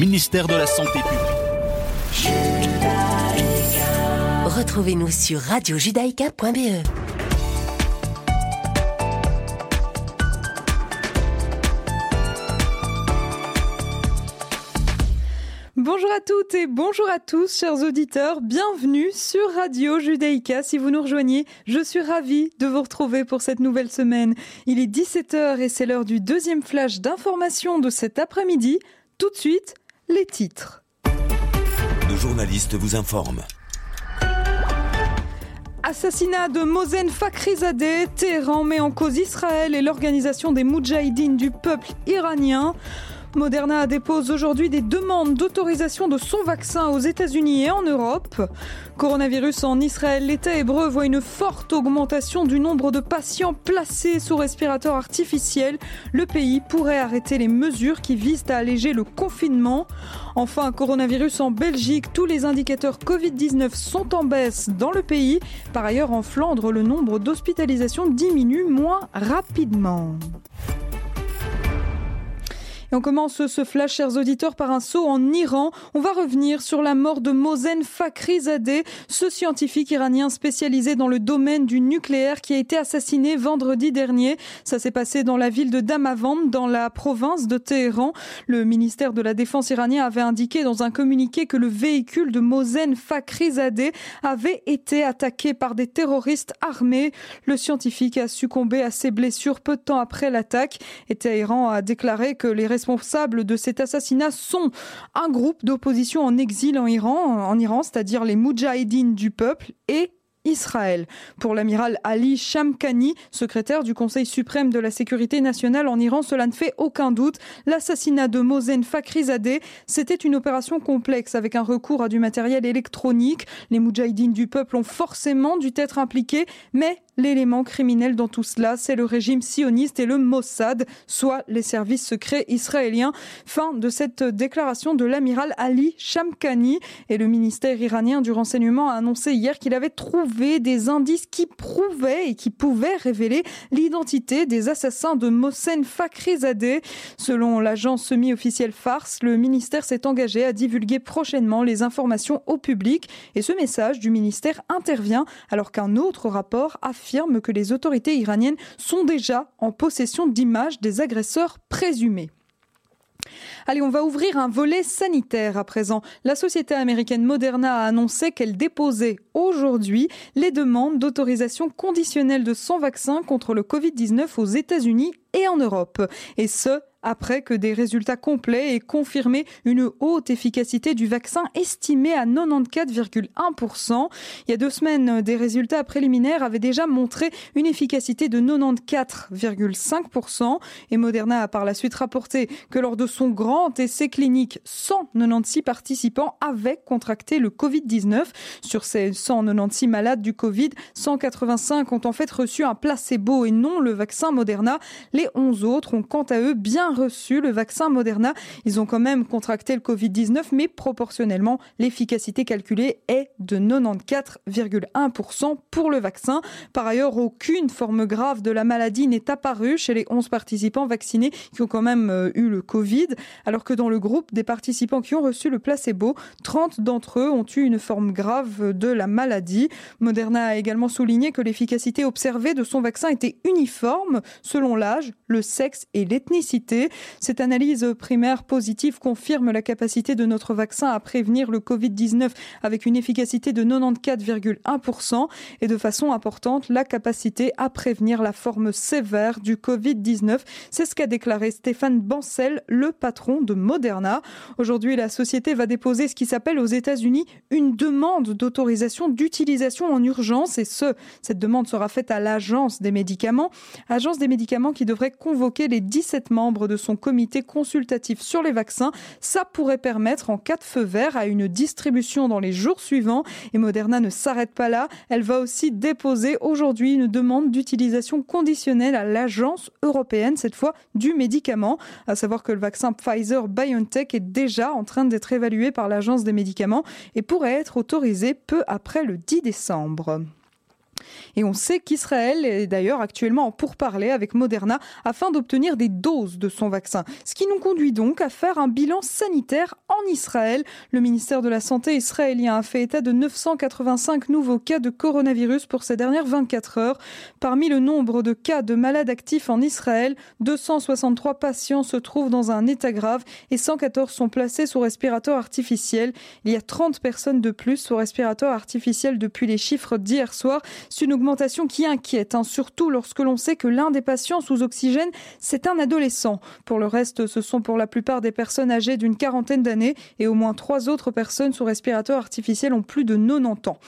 Ministère de la Santé publique. Retrouvez-nous sur radiojudaïka.be. Bonjour à toutes et bonjour à tous, chers auditeurs. Bienvenue sur Radio Judaïka. Si vous nous rejoignez, je suis ravie de vous retrouver pour cette nouvelle semaine. Il est 17h et c'est l'heure du deuxième flash d'information de cet après-midi. Tout de suite, les titres. Nos journalistes vous informent. Assassinat de Mosen Fakhrizadeh, Téhéran met en cause Israël et l'organisation des Moudjahidines du peuple iranien. Moderna dépose aujourd'hui des demandes d'autorisation de son vaccin aux États-Unis et en Europe. Coronavirus en Israël, l'État hébreu voit une forte augmentation du nombre de patients placés sous respirateur artificiel. Le pays pourrait arrêter les mesures qui visent à alléger le confinement. Enfin, coronavirus en Belgique, tous les indicateurs Covid-19 sont en baisse dans le pays. Par ailleurs, en Flandre, le nombre d'hospitalisations diminue moins rapidement on commence ce flash, chers auditeurs, par un saut en Iran. On va revenir sur la mort de Mosen Fakhrizadeh, ce scientifique iranien spécialisé dans le domaine du nucléaire qui a été assassiné vendredi dernier. Ça s'est passé dans la ville de Damavand, dans la province de Téhéran. Le ministère de la Défense iranien avait indiqué dans un communiqué que le véhicule de Mosen Fakhrizadeh avait été attaqué par des terroristes armés. Le scientifique a succombé à ses blessures peu de temps après l'attaque et Téhéran a déclaré que les responsables de cet assassinat sont un groupe d'opposition en exil en Iran, c'est-à-dire les Moudjahidines du peuple et Israël. Pour l'amiral Ali Shamkhani, secrétaire du Conseil suprême de la sécurité nationale en Iran, cela ne fait aucun doute. L'assassinat de Mosen Fakhrizadeh, c'était une opération complexe avec un recours à du matériel électronique. Les Moudjahidines du peuple ont forcément dû être impliqués, mais L'élément criminel dans tout cela, c'est le régime sioniste et le Mossad, soit les services secrets israéliens. Fin de cette déclaration de l'amiral Ali Shamkhani. Et le ministère iranien du renseignement a annoncé hier qu'il avait trouvé des indices qui prouvaient et qui pouvaient révéler l'identité des assassins de Mohsen Fakhrizadeh. Selon l'agence semi-officielle Farce, le ministère s'est engagé à divulguer prochainement les informations au public. Et ce message du ministère intervient alors qu'un autre rapport a affirme que les autorités iraniennes sont déjà en possession d'images des agresseurs présumés. Allez, on va ouvrir un volet sanitaire à présent. La société américaine Moderna a annoncé qu'elle déposait aujourd'hui les demandes d'autorisation conditionnelle de son vaccin contre le Covid-19 aux États-Unis et en Europe. Et ce, après que des résultats complets aient confirmé une haute efficacité du vaccin estimée à 94,1%. Il y a deux semaines, des résultats préliminaires avaient déjà montré une efficacité de 94,5% et Moderna a par la suite rapporté que lors de son grand essai clinique, 196 participants avaient contracté le Covid-19. Sur ces 196 malades du Covid, 185 ont en fait reçu un placebo et non le vaccin Moderna. Les 11 autres ont quant à eux bien reçu le vaccin Moderna. Ils ont quand même contracté le Covid-19, mais proportionnellement, l'efficacité calculée est de 94,1% pour le vaccin. Par ailleurs, aucune forme grave de la maladie n'est apparue chez les 11 participants vaccinés qui ont quand même euh, eu le Covid, alors que dans le groupe des participants qui ont reçu le placebo, 30 d'entre eux ont eu une forme grave de la maladie. Moderna a également souligné que l'efficacité observée de son vaccin était uniforme selon l'âge, le sexe et l'ethnicité. Cette analyse primaire positive confirme la capacité de notre vaccin à prévenir le Covid-19 avec une efficacité de 94,1% et de façon importante la capacité à prévenir la forme sévère du Covid-19. C'est ce qu'a déclaré Stéphane Bancel, le patron de Moderna. Aujourd'hui, la société va déposer ce qui s'appelle aux États-Unis une demande d'autorisation d'utilisation en urgence et ce, cette demande sera faite à l'agence des médicaments, agence des médicaments qui devrait convoquer les 17 membres de son comité consultatif sur les vaccins. Ça pourrait permettre, en cas de feu vert, à une distribution dans les jours suivants. Et Moderna ne s'arrête pas là. Elle va aussi déposer aujourd'hui une demande d'utilisation conditionnelle à l'agence européenne, cette fois du médicament. À savoir que le vaccin Pfizer BioNTech est déjà en train d'être évalué par l'agence des médicaments et pourrait être autorisé peu après le 10 décembre. Et on sait qu'Israël est d'ailleurs actuellement en pourparlers avec Moderna afin d'obtenir des doses de son vaccin. Ce qui nous conduit donc à faire un bilan sanitaire en Israël. Le ministère de la Santé israélien a fait état de 985 nouveaux cas de coronavirus pour ces dernières 24 heures. Parmi le nombre de cas de malades actifs en Israël, 263 patients se trouvent dans un état grave et 114 sont placés sous respirateur artificiel. Il y a 30 personnes de plus sous respirateur artificiel depuis les chiffres d'hier soir. C'est une augmentation qui inquiète, hein, surtout lorsque l'on sait que l'un des patients sous oxygène, c'est un adolescent. Pour le reste, ce sont pour la plupart des personnes âgées d'une quarantaine d'années et au moins trois autres personnes sous respirateur artificiel ont plus de 90 ans.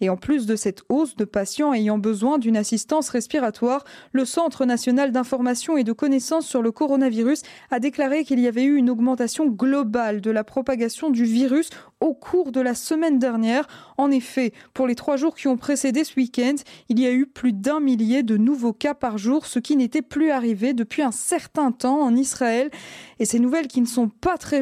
Et en plus de cette hausse de patients ayant besoin d'une assistance respiratoire, le Centre national d'information et de connaissances sur le coronavirus a déclaré qu'il y avait eu une augmentation globale de la propagation du virus au cours de la semaine dernière. En effet, pour les trois jours qui ont précédé ce week-end, il y a eu plus d'un millier de nouveaux cas par jour, ce qui n'était plus arrivé depuis un certain temps en Israël. Et ces nouvelles qui ne sont pas très,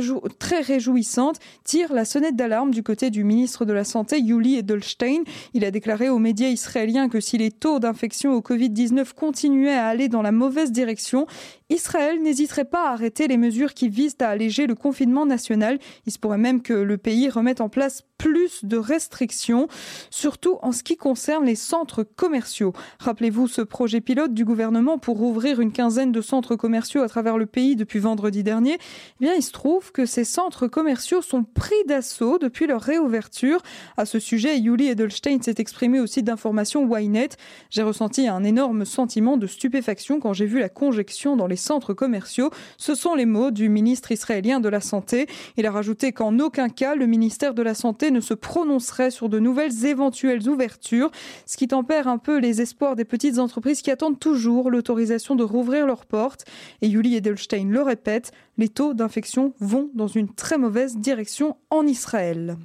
réjouissantes tirent la sonnette d'alarme du côté du ministre de la Santé, Yuli Edelstein. Il a déclaré aux médias israéliens que si les taux d'infection au Covid-19 continuaient à aller dans la mauvaise direction, Israël n'hésiterait pas à arrêter les mesures qui visent à alléger le confinement national. Il se pourrait même que le pays remette en place plus de restrictions, surtout en ce qui concerne les centres commerciaux. Rappelez-vous ce projet pilote du gouvernement pour rouvrir une quinzaine de centres commerciaux à travers le pays depuis vendredi dernier. Eh bien, il se trouve que ces centres commerciaux sont pris d'assaut depuis leur réouverture. À ce sujet, Yuli Edelstein s'est exprimé au site d'information Ynet. J'ai ressenti un énorme sentiment de stupéfaction quand j'ai vu la conjection dans les centres commerciaux. Ce sont les mots du ministre israélien de la Santé. Il a rajouté qu'en aucun cas le ministère de la Santé ne se prononcerait sur de nouvelles éventuelles ouvertures, ce qui tempère un peu les espoirs des petites entreprises qui attendent toujours l'autorisation de rouvrir leurs portes. Et Yuli Edelstein le répète, les taux d'infection vont dans une très mauvaise direction en Israël.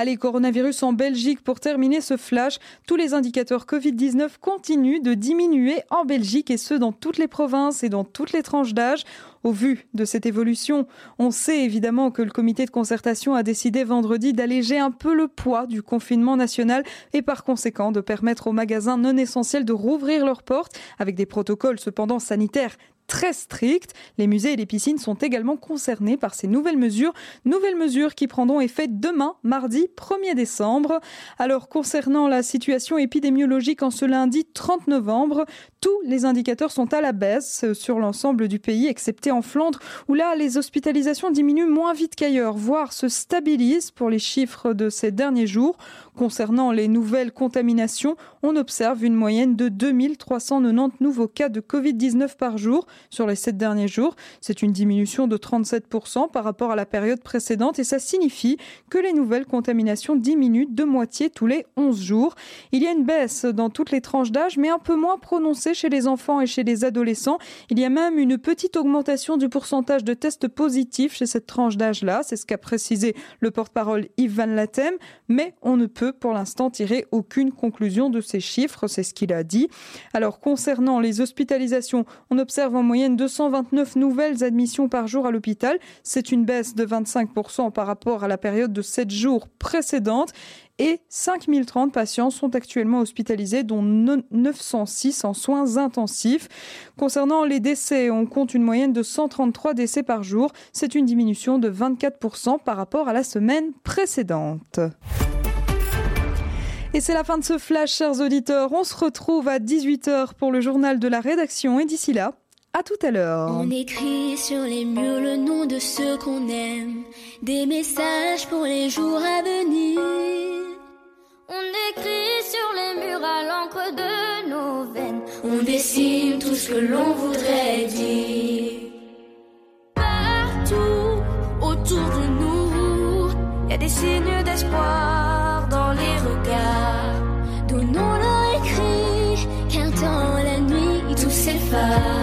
Allez, coronavirus en Belgique pour terminer ce flash. Tous les indicateurs Covid-19 continuent de diminuer en Belgique et ce dans toutes les provinces et dans toutes les tranches d'âge. Au vu de cette évolution, on sait évidemment que le comité de concertation a décidé vendredi d'alléger un peu le poids du confinement national et par conséquent de permettre aux magasins non essentiels de rouvrir leurs portes avec des protocoles cependant sanitaires très strictes. Les musées et les piscines sont également concernés par ces nouvelles mesures. Nouvelles mesures qui prendront effet demain, mardi 1er décembre. Alors, concernant la situation épidémiologique en ce lundi 30 novembre, tous les indicateurs sont à la baisse sur l'ensemble du pays, excepté en Flandre, où là, les hospitalisations diminuent moins vite qu'ailleurs, voire se stabilisent pour les chiffres de ces derniers jours. Concernant les nouvelles contaminations, on observe une moyenne de 2390 nouveaux cas de Covid-19 par jour sur les sept derniers jours. C'est une diminution de 37% par rapport à la période précédente et ça signifie que les nouvelles contaminations diminuent de moitié tous les 11 jours. Il y a une baisse dans toutes les tranches d'âge, mais un peu moins prononcée chez les enfants et chez les adolescents. Il y a même une petite augmentation du pourcentage de tests positifs chez cette tranche d'âge-là. C'est ce qu'a précisé le porte-parole Yves Van Latem. Mais on ne peut pour l'instant tirer aucune conclusion de ces chiffres, c'est ce qu'il a dit. Alors concernant les hospitalisations, on observe en moyenne 229 nouvelles admissions par jour à l'hôpital. C'est une baisse de 25% par rapport à la période de 7 jours précédente et 5030 patients sont actuellement hospitalisés, dont 906 en soins intensifs. Concernant les décès, on compte une moyenne de 133 décès par jour. C'est une diminution de 24% par rapport à la semaine précédente. Et c'est la fin de ce flash, chers auditeurs. On se retrouve à 18h pour le journal de la rédaction. Et d'ici là, à tout à l'heure. On écrit sur les murs le nom de ceux qu'on aime, des messages pour les jours à venir. On écrit sur les murs à l'encre de nos veines, on dessine tout ce que l'on voudrait dire. Partout autour de nous, il y a des signes d'espoir dans les regards. Donnons-leur écrit, car dans la nuit tout s'efface.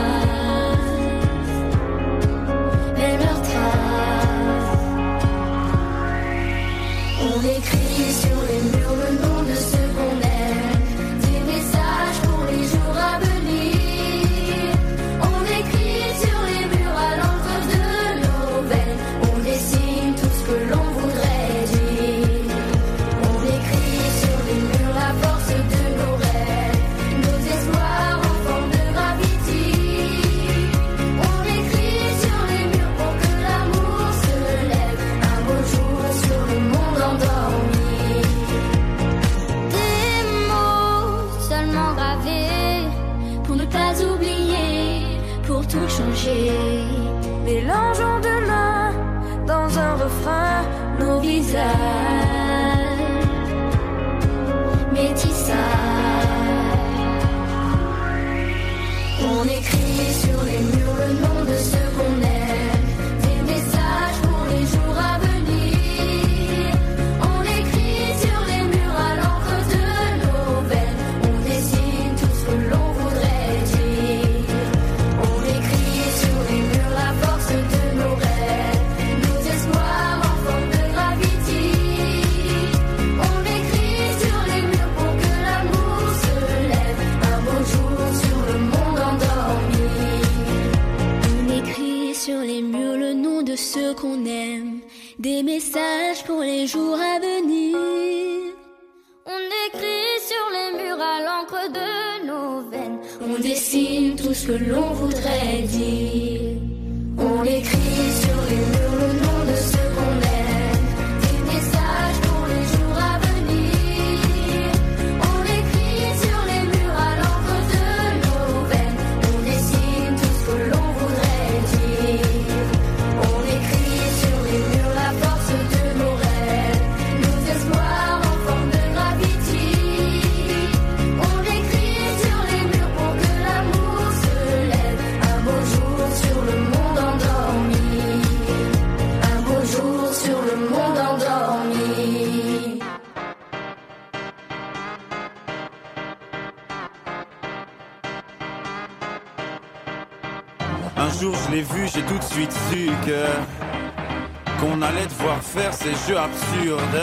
Absurdes.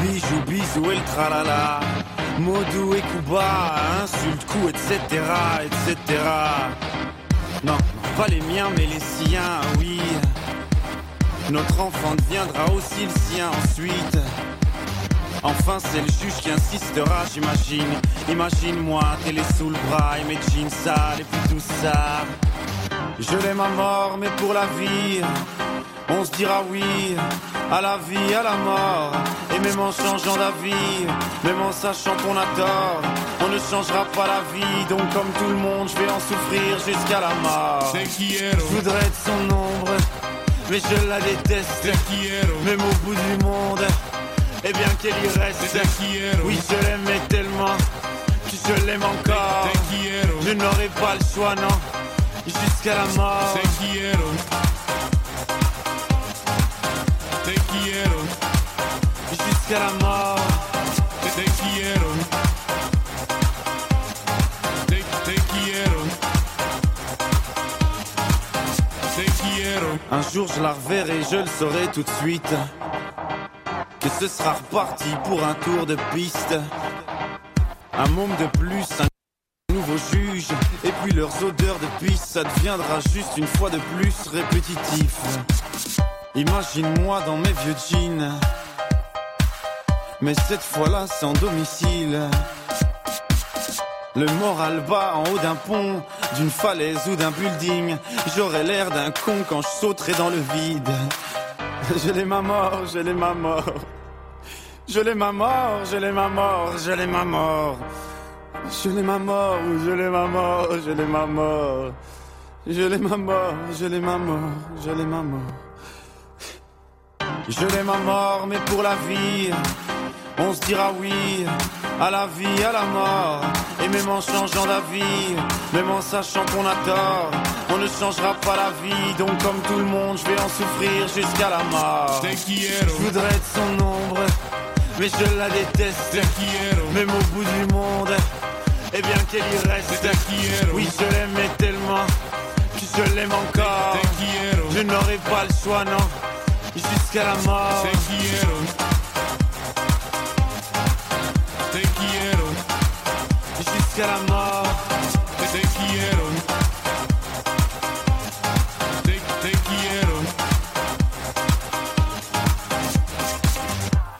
Bijou, bisous et le tralala. Modou et Kuba, insulte, coup, etc., etc. Non, pas les miens, mais les siens, oui. Notre enfant deviendra aussi le sien ensuite. Enfin, c'est le juge qui insistera, j'imagine. Imagine-moi, télé sous le bras et mes jeans sales et puis tout ça. Je l'aime à mort, mais pour la vie, on se dira oui à la vie, à la mort. Et même en changeant d'avis, même en sachant qu'on a tort, on ne changera pas la vie. Donc, comme tout le monde, je vais en souffrir jusqu'à la mort. Je voudrais être son ombre, mais je la déteste. Même au bout du monde, et bien qu'elle y reste. Oui, je l'aimais tellement, que je l'aime encore. Je n'aurai pas le choix, non jusqu'à la mort. Jusqu'à la mort. Un jour je la reverrai, je le saurai tout de suite. Que ce sera reparti pour un tour de piste. Un môme de plus, un nouveau juge. Et puis leurs odeurs de pisse, ça deviendra juste une fois de plus répétitif. Imagine-moi dans mes vieux jeans. Mais cette fois-là sans domicile. Le moral bas en haut d'un pont, d'une falaise ou d'un building. J'aurais l'air d'un con quand je sauterai dans le vide. Je l'ai ma mort, je l'ai ma mort. Je l'ai ma mort, je l'ai ma mort, je l'ai ma mort. Je l'ai ma mort, je l'ai ma mort, je l'ai ma mort. Je l'ai ma mort, je l'ai ma mort, je l'ai ma mort. Je l'ai ma mort, mais pour la vie, on se dira oui à la vie, à la mort. Et même en changeant d'avis, même en sachant qu'on a tort, on ne changera pas la vie. Donc, comme tout le monde, je vais en souffrir jusqu'à la mort. Je voudrais être son ombre, mais je la déteste. Même au bout du monde et bien qu'elle y reste. Oui, je l'aimais tellement, que je l'aime encore. Je n'aurai pas le choix, non, jusqu'à la mort. Jusqu'à la mort.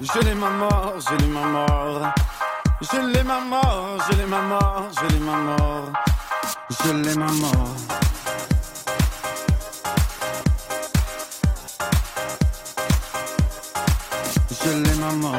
Je l'aime ma mort, je l'aime ma mort. Je l'ai ma mort, je l'ai ma mort, je l'ai ma mort, je l'ai ma mort. Je l'ai ma mort. my mom.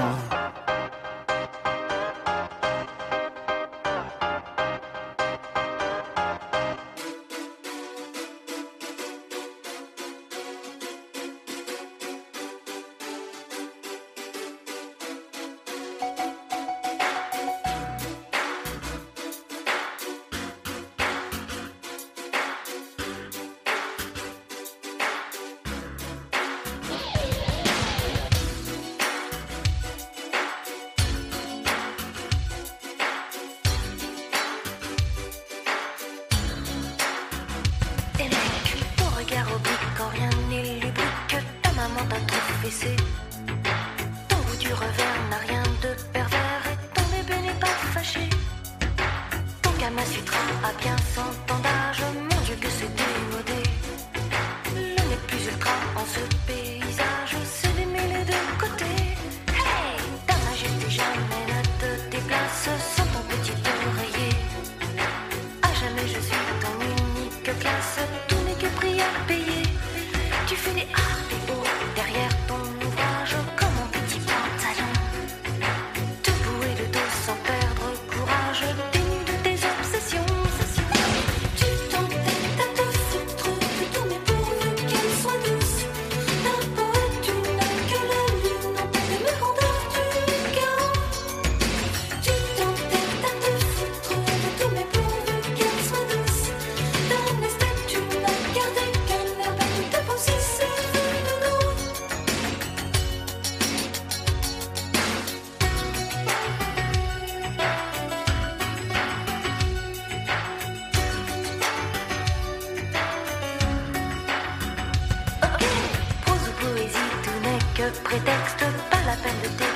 Prétexte, pas la peine de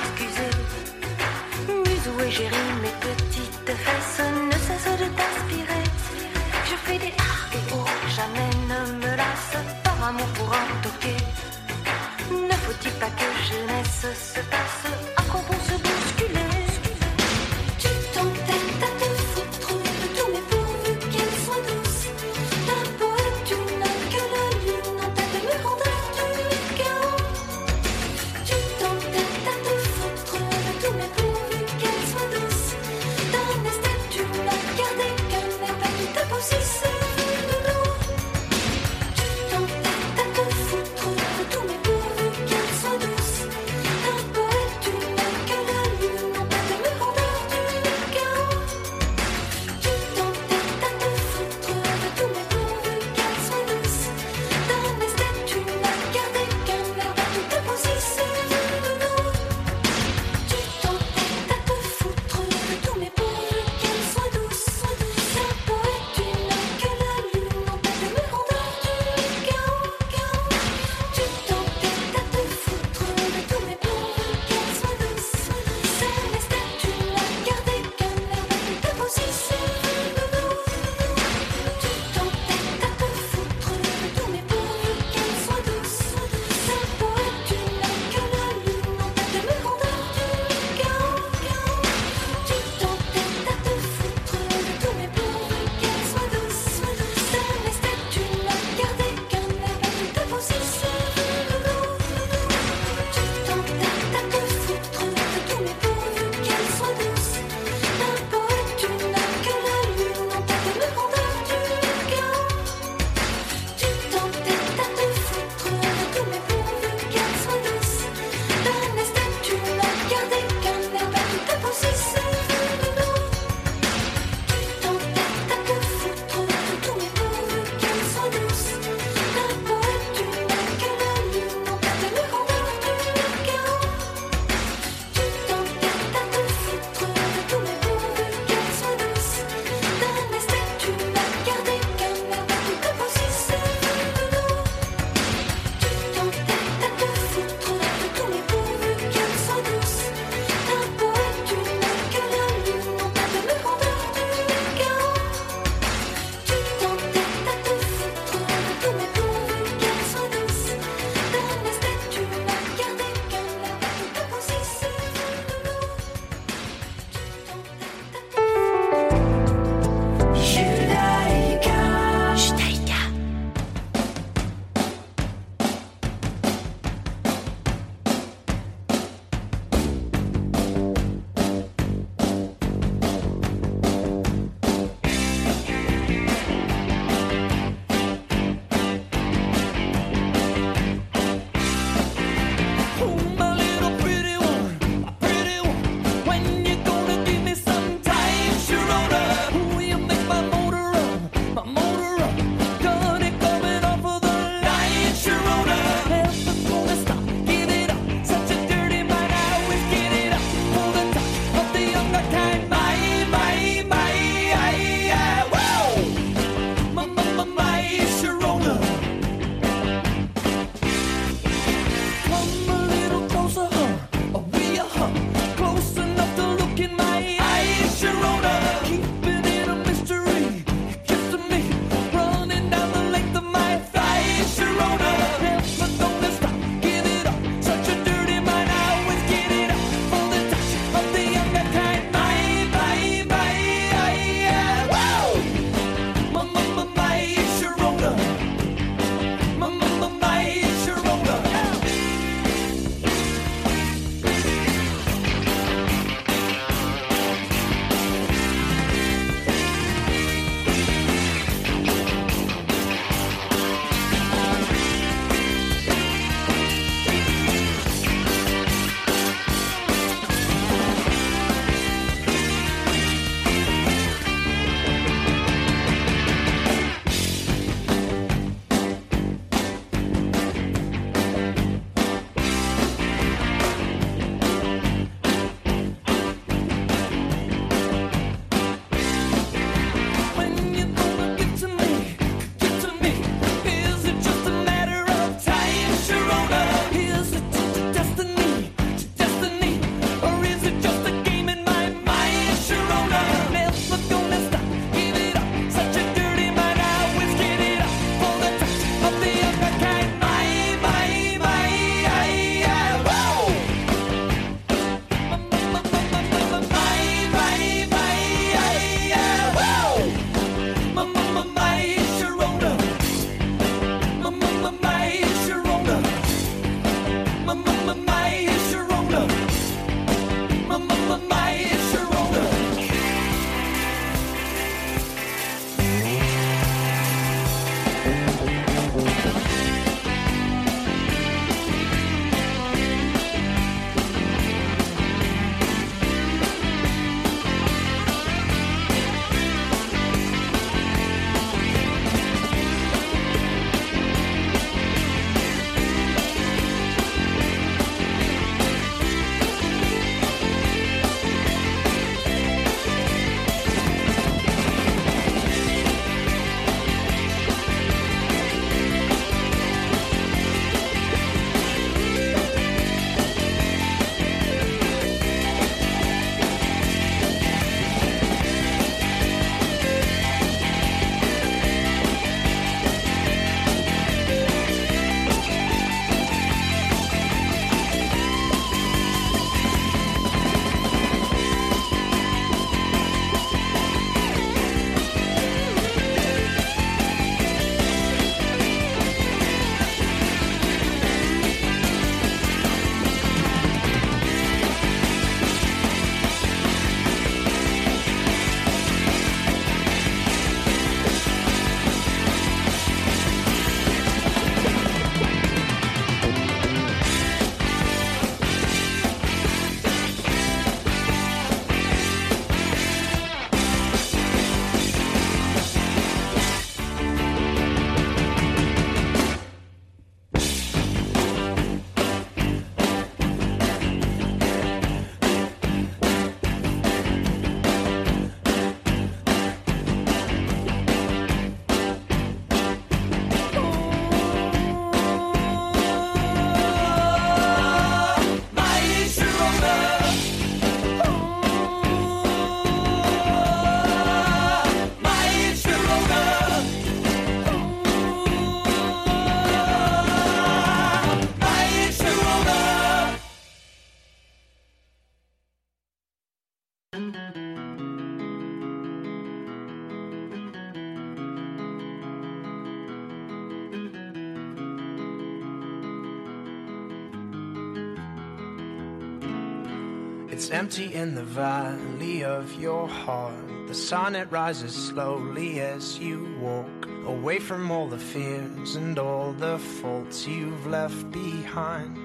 empty in the valley of your heart. The sun it rises slowly as you walk away from all the fears and all the faults you've left behind.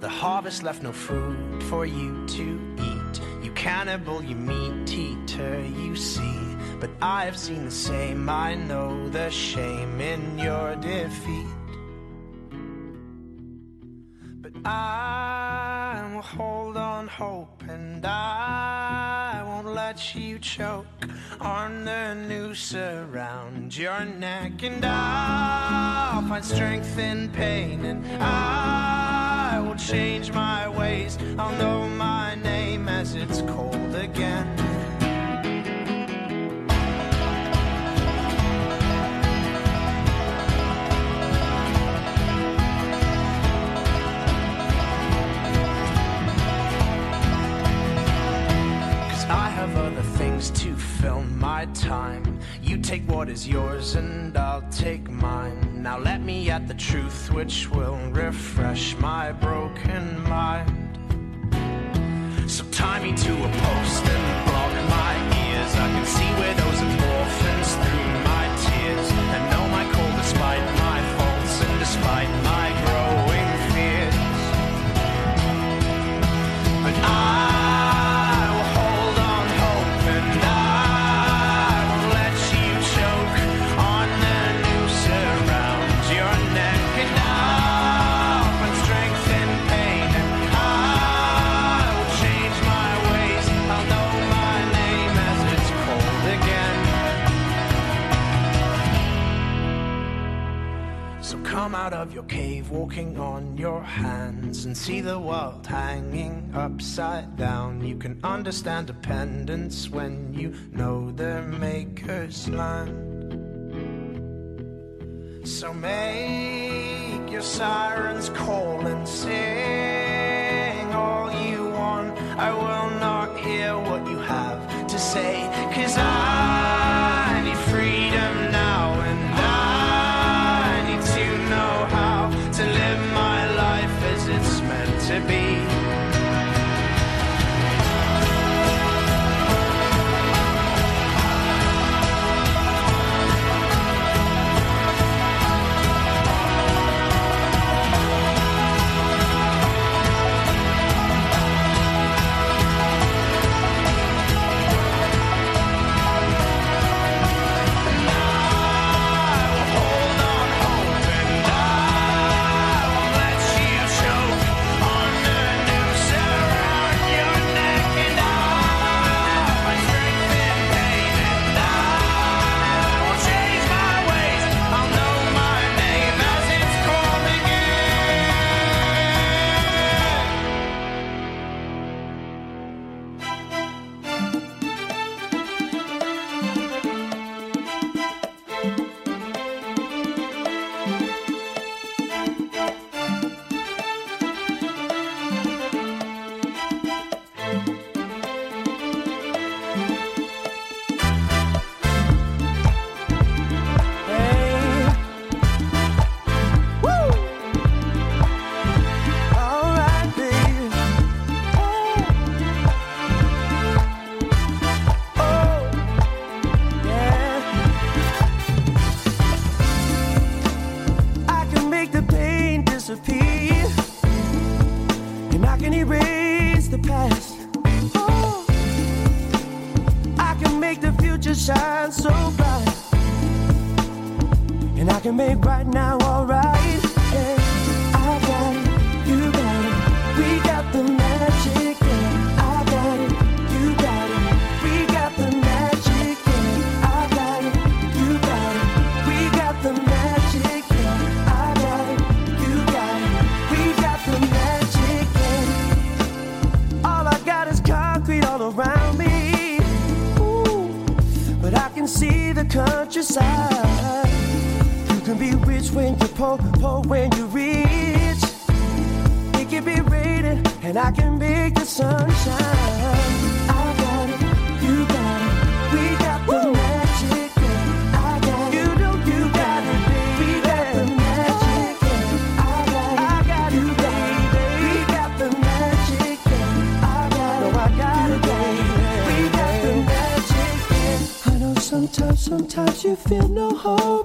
The harvest left no food for you to eat. You cannibal, you meat eater, you see. But I have seen the same. I know the shame in your defeat. But I will hold on hope and I won't let you choke on the noose around your neck. And I'll find strength in pain and I will change my ways. I'll know my name as it's cold again. I have other things to fill my time. You take what is yours and I'll take mine. Now let me at the truth which will refresh my broken mind. So tie me to a post and block my ears. I can see where walking on your hands, and see the world hanging upside down. You can understand dependence when you know their maker's land. So make your sirens call and sing all you want. I will not hear what you have to say, cause I sometimes you feel no hope.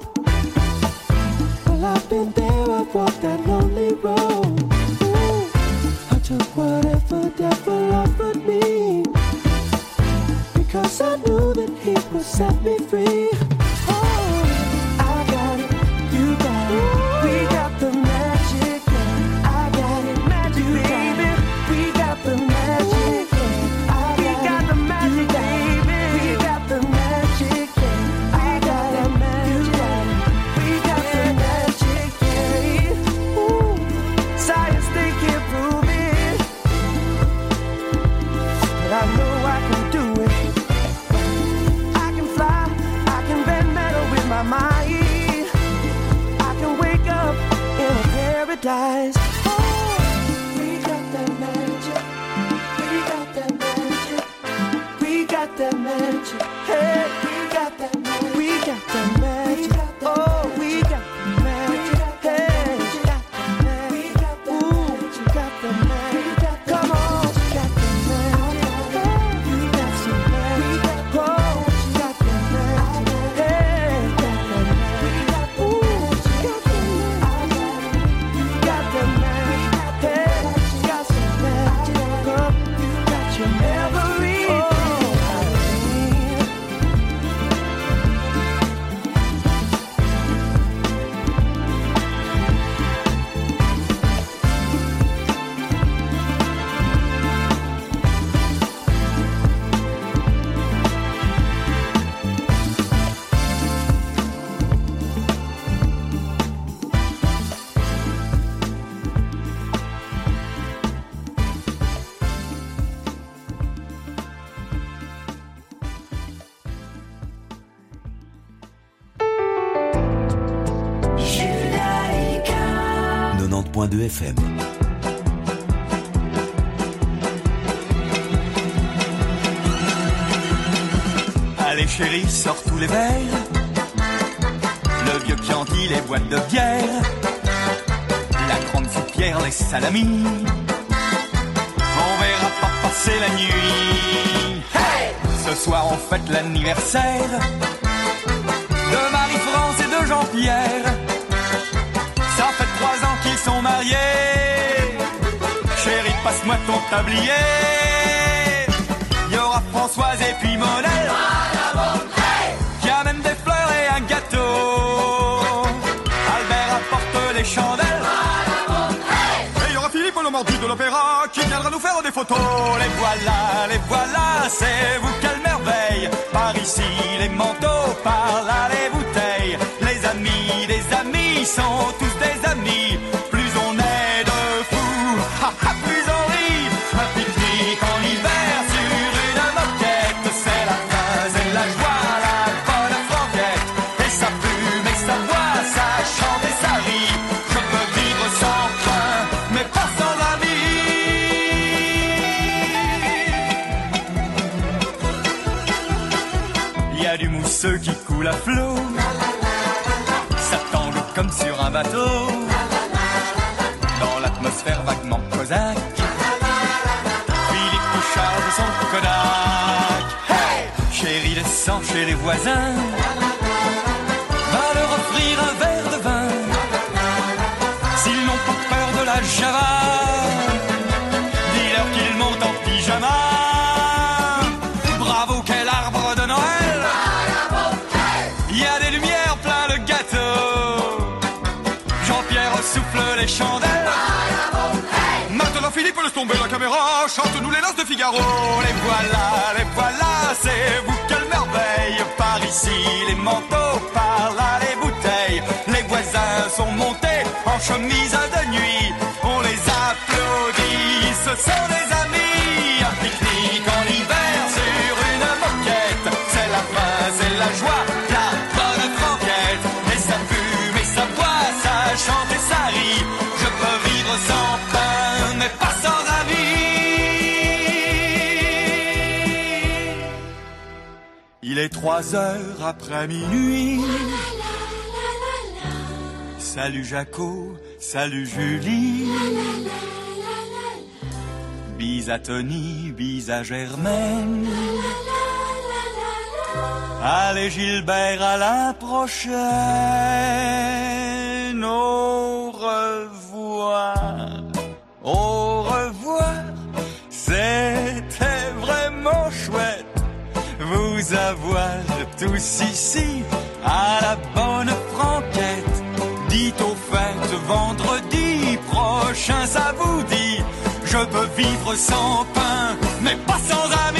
Allez chérie, sors tous les verres. Le vieux Chianti, les boîtes de bière. La grande soupière, les salamis. On verra pas passer la nuit. Ce soir, on fête l'anniversaire de Marie-France et de Jean-Pierre. Mariés. Chérie, passe-moi ton tablier. Il y aura Françoise et puis Monel. Qui amène des fleurs et un gâteau. Albert apporte les chandelles. Et il y aura Philippe le mordu de l'opéra qui viendra nous faire des photos. Les voilà, les voilà, c'est vous quelle merveille. Par ici, les manteaux, par là, les bouteilles. Les amis, les amis sont tous un bateau. Dans l'atmosphère vaguement cosaque. Philippe charge son Kodak. Hey Chérie, descends chez les voisins. Chante-nous les noces de Figaro. Les voilà, les voilà, c'est vous quelle merveille. Par ici les manteaux, par là les bouteilles. Les voisins sont montés en chemise de nuit. On les applaudit, ce sont des amis. Un pique-nique en hiver sur une moquette. C'est la fin, c'est la joie, est trois heures après minuit. Salut Jaco, salut Julie. Bis à Tony, bis à Germaine. Allez Gilbert, à la prochaine. Au revoir. Avoir tous ici à la bonne franquette. Dites au fait vendredi prochain, ça vous dit. Je peux vivre sans pain, mais pas sans amis.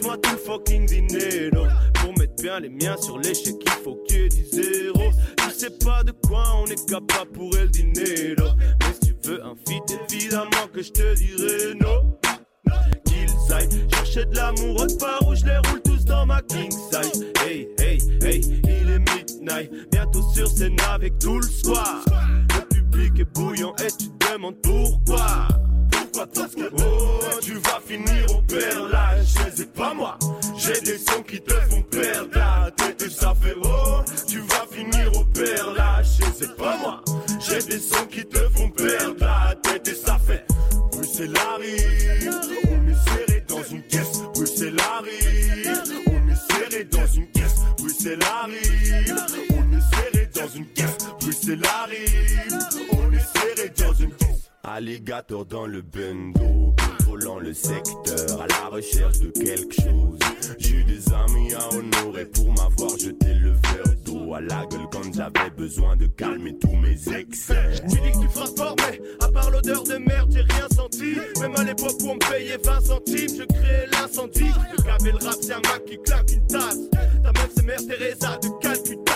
Caisse. Passe-moi tout fucking dinero. Pour mettre bien les miens sur l'échec, il faut qu'il y ait zéro. Tu sais pas de quoi on est capable pour el dinero. Mais si tu veux un feat, évidemment que je te dirai non qu'ils aillent chercher de l'amour autre part où je les roule tous dans ma king size. Hey, hey, hey, il est midnight, bientôt sur scène avec tout le soir. Le public est bouillant et tu demandes pourquoi. Parce que oh, tu vas finir au perlage, c'est pas moi. J'ai des sons qui te font perdre la tête et ça fait oh, tu vas finir au perlage, c'est pas moi. J'ai des sons qui te font perdre la tête et ça fait Bruxelles on est serré dans une caisse. Bruxelles on est serré dans une caisse. Bruxelles on est serré dans une caisse. Bruxelles on est serré dans une caisse. Alligator dans le bendo, contrôlant le secteur, à la recherche de quelque chose. J'ai des amis à honorer pour m'avoir jeté le verre d'eau à la gueule quand j'avais besoin de calmer tous mes excès. Tu dis que tu frappes fort, mais à part l'odeur de merde, j'ai rien senti. Même à l'époque où on me payait 20 centimes, je créais l'incendie. Le le rap, c'est un Mac qui claque une tasse. Ta meuf, c'est Mère Teresa de Calcutta.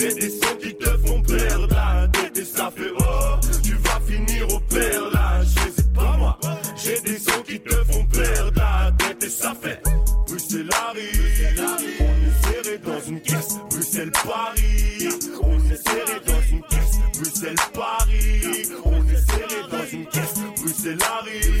J'ai des sons qui te font perdre la tête et ça fait oh, tu vas finir au perlage, c'est pas moi. J'ai des sons qui te font perdre la tête et ça fait Bruxelles arrive, on est serré dans une caisse. Bruxelles Paris, on est serré dans une caisse. Bruxelles Paris, on est serré dans une caisse. Bruxelles arrive,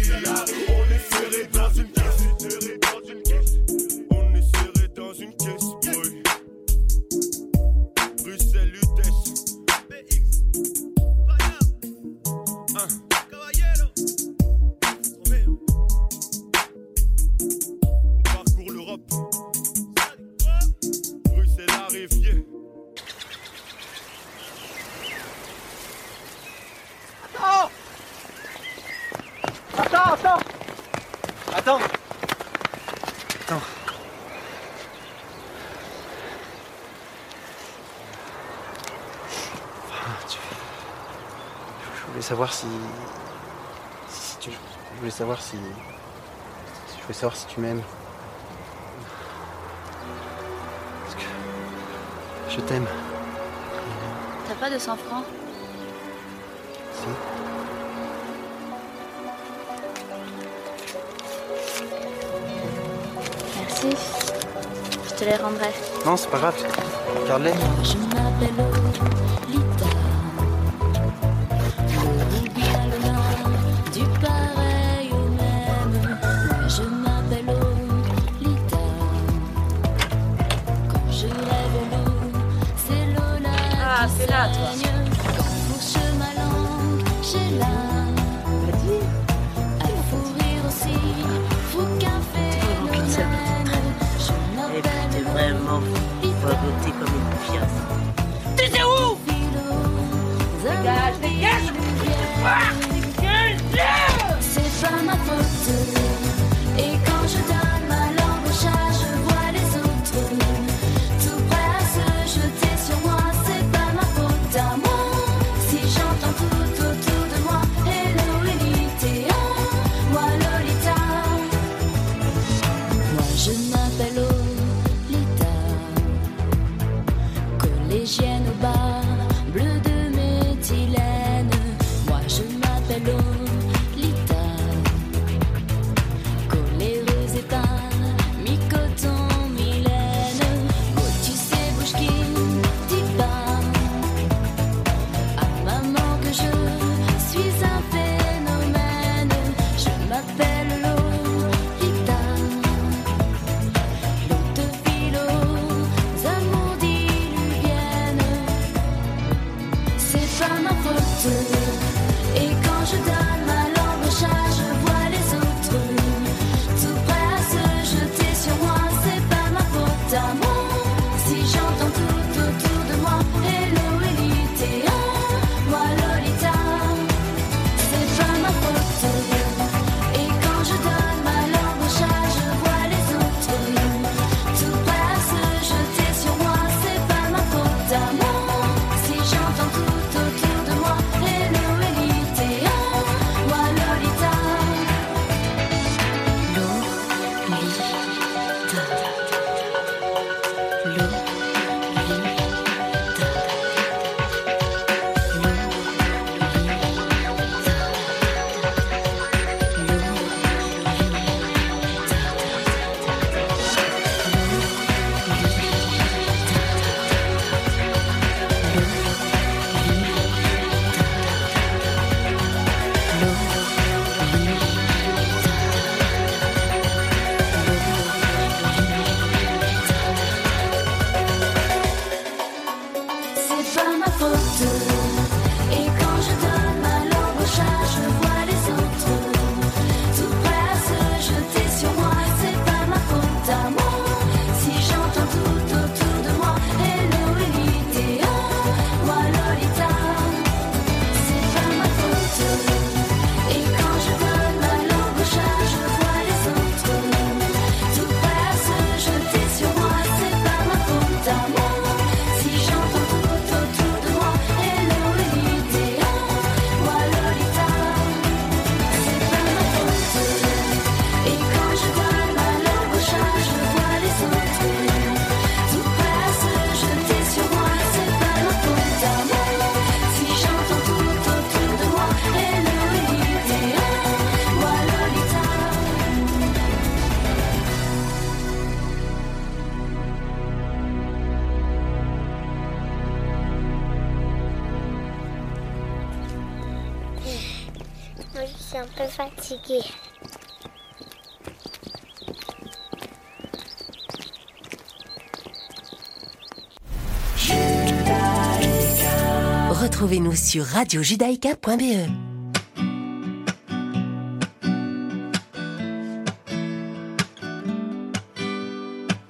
savoir si, si, si tu, je voulais savoir si, je voulais savoir si tu m'aimes. Parce que je t'aime. T'as pas de 100 francs? Si. Merci. Je te les rendrai. Non, c'est pas grave. Garde-les. For two. sur radiojudaïka.be.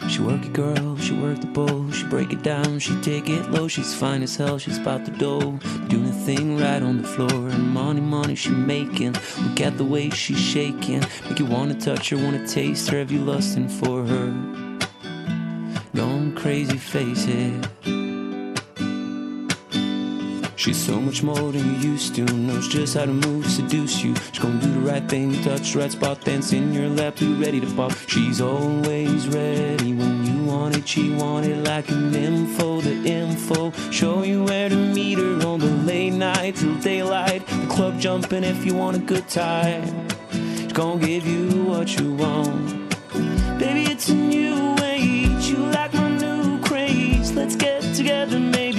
She work it, girl, she work the bowl, she break it down, she take it low, she's fine as hell, she's about to do. Doing a thing right on the floor, and money, money she making. Look at the way she's shaking, make you wanna touch her, wanna taste her, have you lusting for her? Going crazy, face it. She's so much more than you used to. Knows just how to move, seduce you. She's gonna do the right thing, touch right spot, dance in your lap, too ready to pop. She's always ready when you want it. She want it like an info, the info. Show you where to meet her on the late night till daylight. The club jumping if you want a good time. She's gonna give you what you want. Baby, it's a new age. You like my new craze. Let's get together, maybe.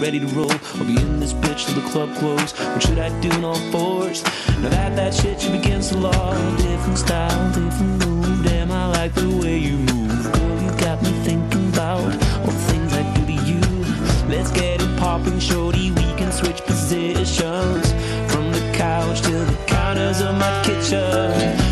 ready to roll. I'll be in this bitch till the club close. What should I do in all fours? Now that that shit you begin to law. Different style, different mood. Damn, I like the way you move. Girl, you got me thinking about all the things I do to you. Let's get it poppin', shorty. We can switch positions from the couch to the counters of my kitchen.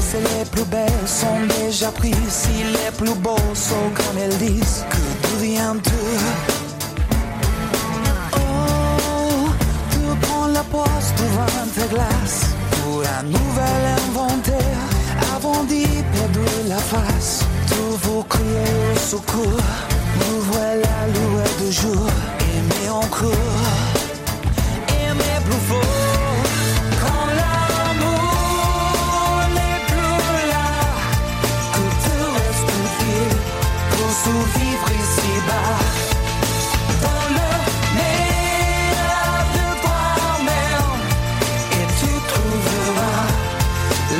c'est les plus belles sont déjà prises. Si les plus beaux sont comme elles disent Que deviens-tu Oh, tu prends la poste du ventre glace. Pour un nouvel inventaire Avant d'y perdre la face. Tu vous crier au secours. Nous voilà louer de jour. Aimer encore Aimer plus fort. Tout vivre ici bas, dans le mire de toi-même. Et tu trouveras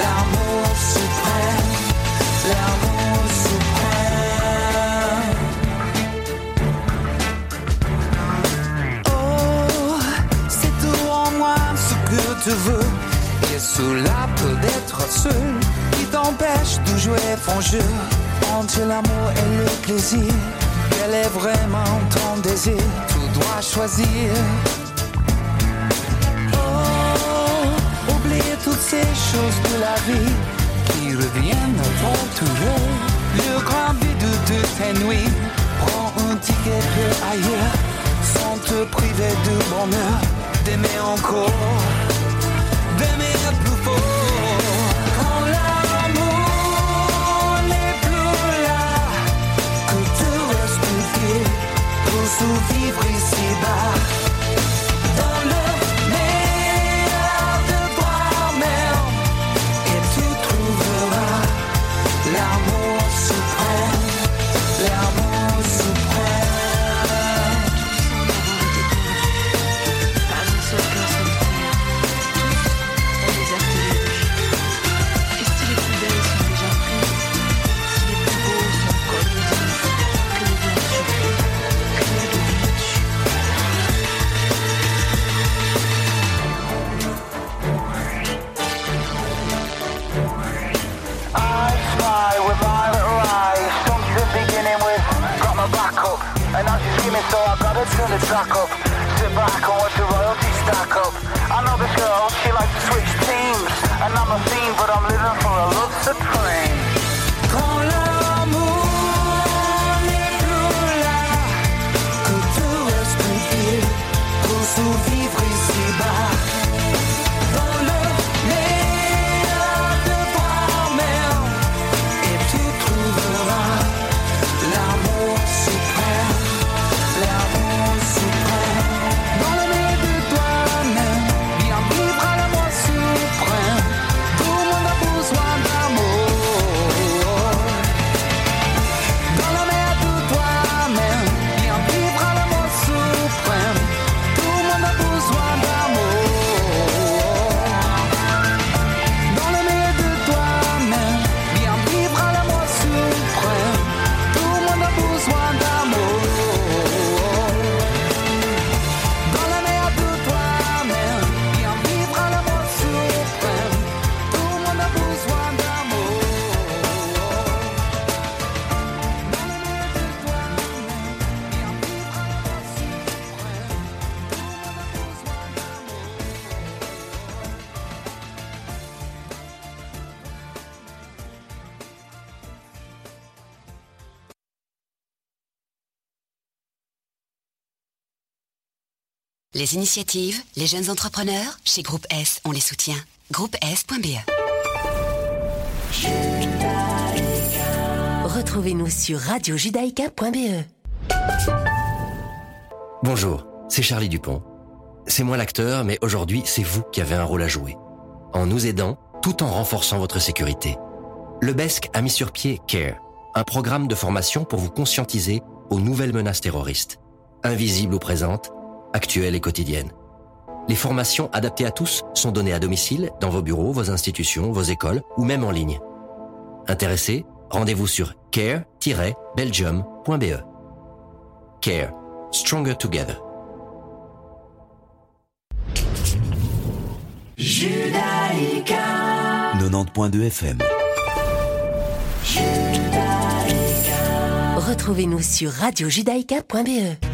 l'amour suprême, l'amour suprême. Oh, c'est tout en moi ce que tu veux. Et cela peut être ce qui t'empêche de jouer ton jeu entre l'amour et le plaisir Quel est vraiment ton désir. Tu dois choisir. Oh, oublie toutes ces choses de la vie Qui reviennent toujours. Le grand vide de tes nuits Prends un ticket ailleurs Sans te priver de bonheur D'aimer encore D'aimer vivre ici-bas. Les initiatives, les jeunes entrepreneurs, chez Groupe S, on les soutient. Groupe S.be Retrouvez-nous sur radiojudaïka.be Bonjour, c'est Charlie Dupont. C'est moi l'acteur, mais aujourd'hui, c'est vous qui avez un rôle à jouer. En nous aidant, tout en renforçant votre sécurité. Le BESC a mis sur pied CARE, un programme de formation pour vous conscientiser aux nouvelles menaces terroristes. Invisibles ou présentes, Actuelle et quotidienne. Les formations adaptées à tous sont données à domicile, dans vos bureaux, vos institutions, vos écoles ou même en ligne. Intéressés Rendez-vous sur care-belgium.be. Care. Stronger Together. Judaïka 90.2 FM Retrouvez-nous sur radiojudaïka.be